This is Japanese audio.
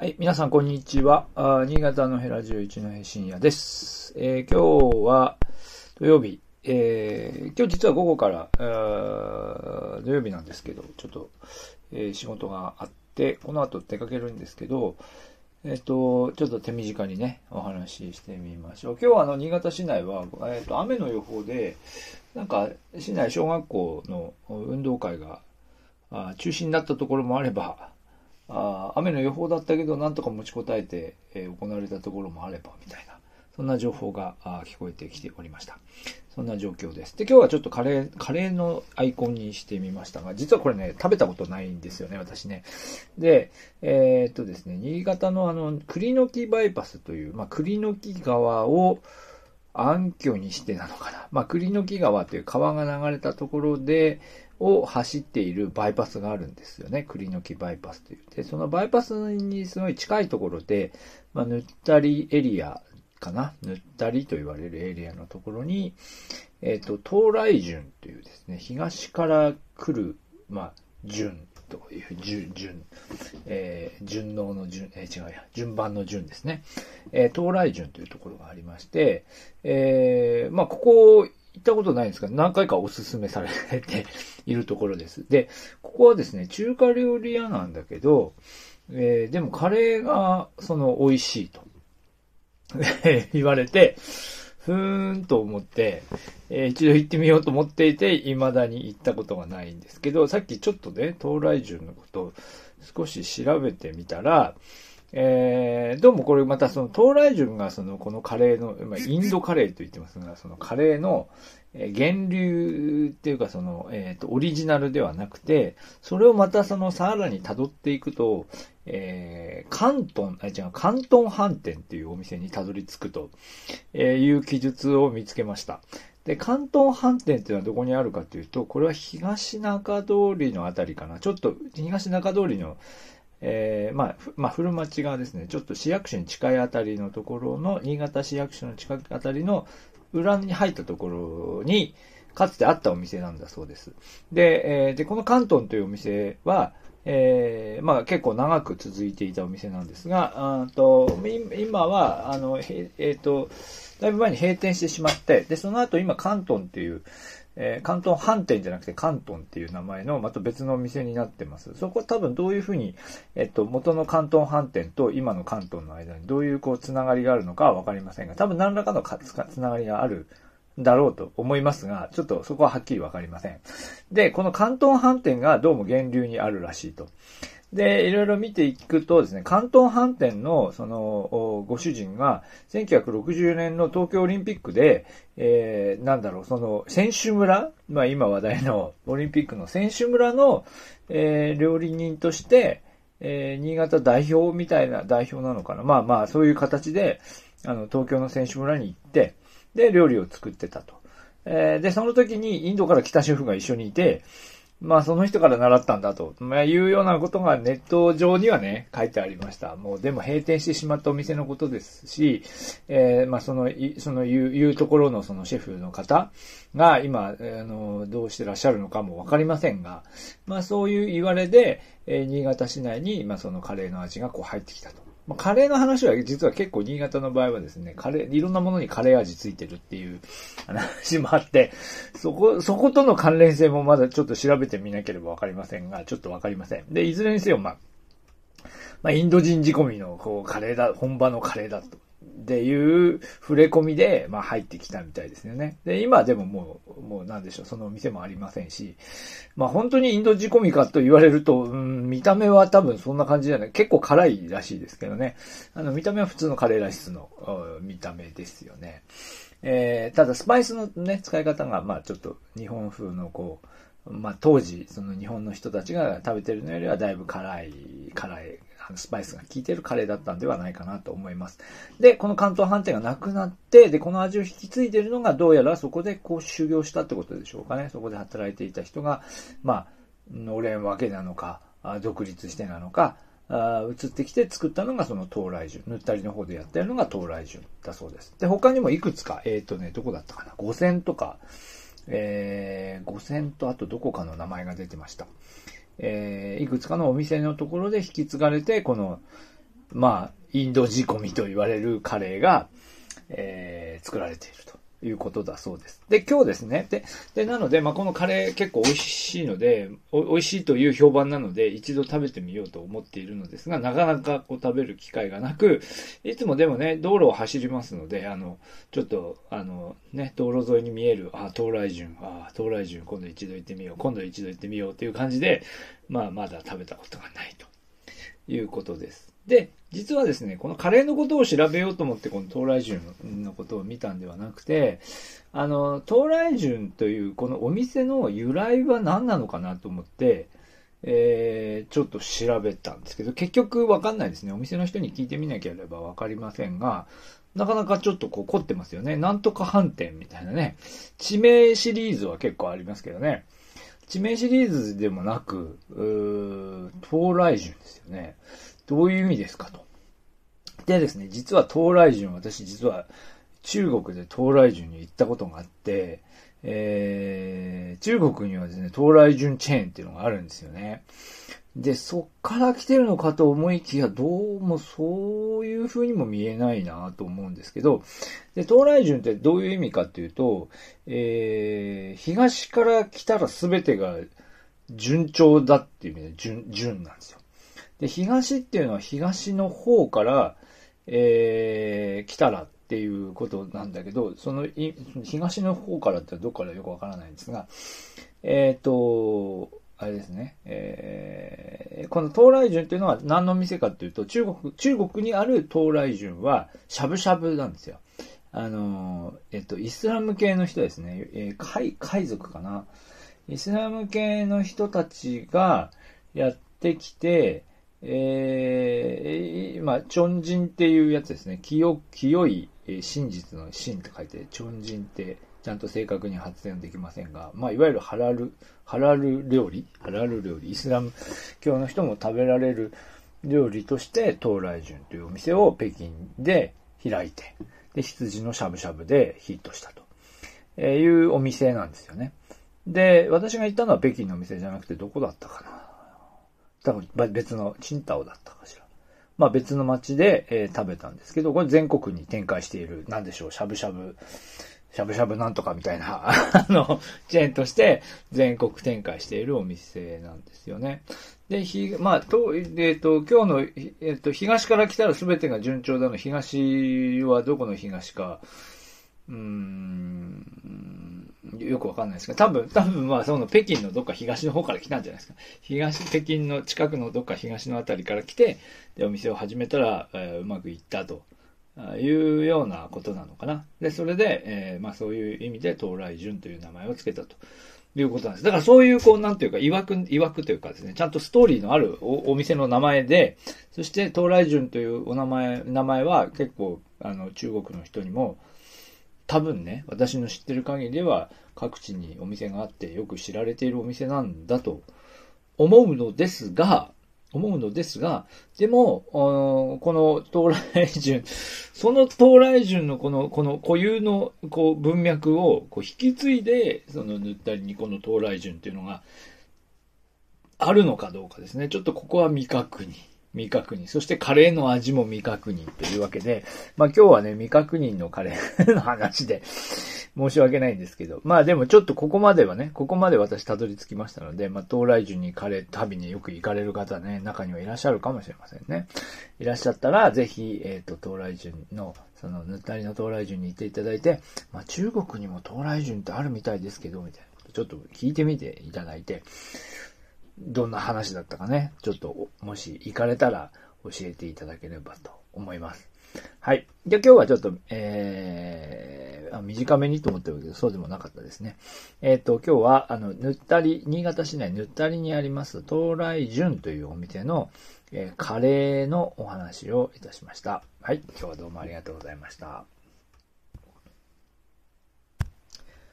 はい、皆さんこんにちは。あ新潟のヘラジオ一の深夜です。えー今日は土曜日、えー今日実は午後から、土曜日なんですけど、ちょっと、えー仕事があって、この後出かけるんですけど、えっ、と、ちょっと手短にね、お話ししてみましょう。今日はあの、新潟市内は、えっ、と、雨の予報で、なんか、市内小学校の運動会が、あ中止になったところもあれば、あ雨の予報だったけど、なんとか持ちこたえて、えー行われたところもあれば、みたいな、そんな情報が聞こえてきておりました。そんな状況です。で、今日はちょっとカレー、カレーのアイコンにしてみましたが、実はこれね、食べたことないんですよね、私ね。で、えーっとですね、新潟のあの、栗の木バイパスという、まあ、栗の木川を暗渠にしてなのかな。まあ、栗の木川という川が流れたところで、を走っているバイパスがあるんですよね。栗の木バイパスという。で、そのバイパスにすごい近いところで、まあ、ぬったりエリアかな？ぬったりと言われるエリアのところに、えっ、と、東来順というですね、東から来る、まあ、順という、順、順、えー順応の順、えー違うや、順番の順ですね。えー東来順というところがありまして、えーまあ、ここ行ったことないんですが、何回かお勧めされているところです。で、ここはですね、中華料理屋なんだけど、えーでもカレーが、その、美味しいと。言われて、ふーんと思って、えー一度行ってみようと思っていて、未だに行ったことがないんですけど、さっきちょっとね、東来順のことを少し調べてみたら、えーどうもこれまたその東来順がそのこのカレーの、まあ、インドカレーと言ってますが、そのカレーのえー源流っていうかその、えっ、と、オリジナルではなくて、それをまたそのさらに辿っていくと、えー、関東、あ、違う、関東飯店っていうお店にたどり着くと、えーいう記述を見つけました。で、関東飯店っていうのはどこにあるかというと、これは東中通りのあたりかな。ちょっと東中通りの、えーまあ、まあ、古町側ですね。ちょっと市役所に近いあたりのところの、新潟市役所の近いあたりの裏に入ったところに、かつてあったお店なんだそうです。で、えーで、この関東というお店は、えーまあ結構長く続いていたお店なんですが、あと今は、あの、えっ、と、だいぶ前に閉店してしまって、で、その後今関東っていう、えー関東飯店じゃなくて関東っていう名前のまた別のお店になってます。そこは多分どういうふうに、えっと、元の関東飯店と今の関東の間にどういうこうつながりがあるのかはわかりませんが、多分何らかのかつつながりがあるだろうと思いますが、ちょっとそこははっきりわかりません。で、この関東飯店がどうも源流にあるらしいと。で、いろいろ見ていくとですね、関東飯店の、その、ご主人が、1960年の東京オリンピックで、えー、なんだろう、その、選手村まあ今話題のオリンピックの選手村の、えー、料理人として、えー、新潟代表みたいな代表なのかな。まあまあ、そういう形で、あの、東京の選手村に行って、で、料理を作ってたと。えーで、その時にインドから来たシェフが一緒にいて、まあその人から習ったんだと、まあ、いうようなことがネット上にはね、書いてありました。もうでも閉店してしまったお店のことですし、えーまあその、そのいう、いうところのそのシェフの方が今、あの、どうしてらっしゃるのかもわかりませんが、まあそういう言われで、えー新潟市内に、まあそのカレーの味がこう入ってきたと。まあ、カレーの話は実は結構新潟の場合はですね、カレー、いろんなものにカレー味ついてるっていう 話もあって、そこ、そことの関連性もまだちょっと調べてみなければわかりませんが、ちょっとわかりません。で、いずれにせよ、まあ、まあ、インド人仕込みの、こう、カレーだ、本場のカレーだと。っていう触れ込みで、まあ入ってきたみたいですよね。で、今でももう、もうなんでしょう、そのお店もありませんし、まあ本当にインド仕込みかと言われると、うん、見た目は多分そんな感じじゃない。結構辛いらしいですけどね。あの、見た目は普通のカレーライスの見た目ですよね。えー、ただスパイスのね、使い方が、まあちょっと日本風のこう、まあ当時、その日本の人たちが食べてるのよりはだいぶ辛い、辛い、スパイスが効いてるカレーだったんではないかなと思います。で、この関東飯店がなくなって、で、この味を引き継いでるのがどうやらそこでこう修行したってことでしょうかね。そこで働いていた人が、まあ、のれん分けなのか、独立してなのか、あ移ってきて作ったのがその東来順。ぬったりの方でやってるのが東来順だそうです。で、他にもいくつか、えっ、とね、どこだったかな。五線とか、えー、五線とあとどこかの名前が出てました。えー、いくつかのお店のところで引き継がれて、この、まあ、インド仕込みと言われるカレーが、えー、作られていると。いうことだそうです。で、今日ですね。で、でなので、まあ、このカレー結構美味しいので、美味しいという評判なので、一度食べてみようと思っているのですが、なかなかこう食べる機会がなく、いつもでもね、道路を走りますので、あの、ちょっと、あの、ね、道路沿いに見える、あ、東来順、あ、東来順、今度一度行ってみよう、今度一度行ってみようっていう感じで、まあ、まだ食べたことがないということです。で、実はですね、このカレーのことを調べようと思って、この東来順のことを見たんではなくて、あの、東来順というこのお店の由来は何なのかなと思って、えー、ちょっと調べたんですけど、結局わかんないですね。お店の人に聞いてみなければわかりませんが、なかなかちょっとこう凝ってますよね。なんとか飯店みたいなね。地名シリーズは結構ありますけどね。地名シリーズでもなく、うー東来順ですよね。どういう意味ですかと。でですね、実は東来順、私実は中国で東来順に行ったことがあって、えー、中国にはですね、東来順チェーンっていうのがあるんですよね。で、そっから来てるのかと思いきや、どうもそういう風にも見えないなと思うんですけど、で、東来順ってどういう意味かっていうと、えー、東から来たら全てが順調だっていう意味で順、順なんですよ。で、東っていうのは東の方から、えー、来たらっていうことなんだけど、その、東の方からってどっからよくわからないんですが、えっ、ー、と、あれですね、えー、この東来順っていうのは何の店かっていうと、中国、中国にある東来順は、しゃぶしゃぶなんですよ。あの、えっと、イスラム系の人ですね、えー、海、海賊かな。イスラム系の人たちがやってきて、えー、まあ、チョンジンっていうやつですね。清、清い真実の真って書いて、チョンジンってちゃんと正確に発音できませんが、まあ、いわゆるハラル、ハラル料理？ハラル料理？イスラム教の人も食べられる料理として、東来順というお店を北京で開いて、で、羊のしゃぶしゃぶでヒットしたとえいうお店なんですよね。で、私が行ったのは北京のお店じゃなくてどこだったかな？多分別の、チンタオだったかしら。まあ別の町で、えー、食べたんですけど、これ全国に展開している、なんでしょう、しゃぶしゃぶ、しゃぶしゃぶなんとかみたいな、あの、チェーンとして全国展開しているお店なんですよね。で、ひ、まあ、と、えっ、ー、と、今日の、えっ、ー、と、東から来たら全てが順調だの、東はどこの東か、うーん、よくわかんないですけど、多分、多分まあその北京のどっか東の方から来たんじゃないですか。東、北京の近くのどっか東のあたりから来て、で、お店を始めたら、えー、うまくいったと。いうようなことなのかな。で、それで、えー、まあそういう意味で、東来順という名前を付けたと。いうことなんです。だからそういう、こう、なんていうか、曰く、曰くというかですね、ちゃんとストーリーのあるお店の名前で、そして、東来順というお名前、名前は結構、あの、中国の人にも、多分ね、私の知ってる限りでは各地にお店があってよく知られているお店なんだと思うのですが、思うのですが、でも、この東来順、その東来順のこの、この固有のこう文脈をこう引き継いで、その塗ったりにこの東来順っていうのがあるのかどうかですね。ちょっとここは未確認。未確認。そしてカレーの味も未確認というわけで、まあ今日はね、未確認のカレー の話で申し訳ないんですけど、まあでもちょっとここまではね、ここまで私たどり着きましたので、まあ東来順にカレー旅によく行かれる方ね、中にはいらっしゃるかもしれませんね。いらっしゃったら、ぜひ、えっ、ー、と、東来順の、その、ぬったりの東来順に行っていただいて、まあ中国にも東来順ってあるみたいですけど、みたいなちょっと聞いてみていただいて、どんな話だったかね、ちょっと、もし行かれたら教えていただければと思います。はい。じゃあ今日はちょっと、えー、短めにと思ってるけど、そうでもなかったですね。えっ、ー、と、今日は、あの、ぬったり、新潟市内ぬったりにあります、東来順というお店の、えー、カレーのお話をいたしました。はい。今日はどうもありがとうございました。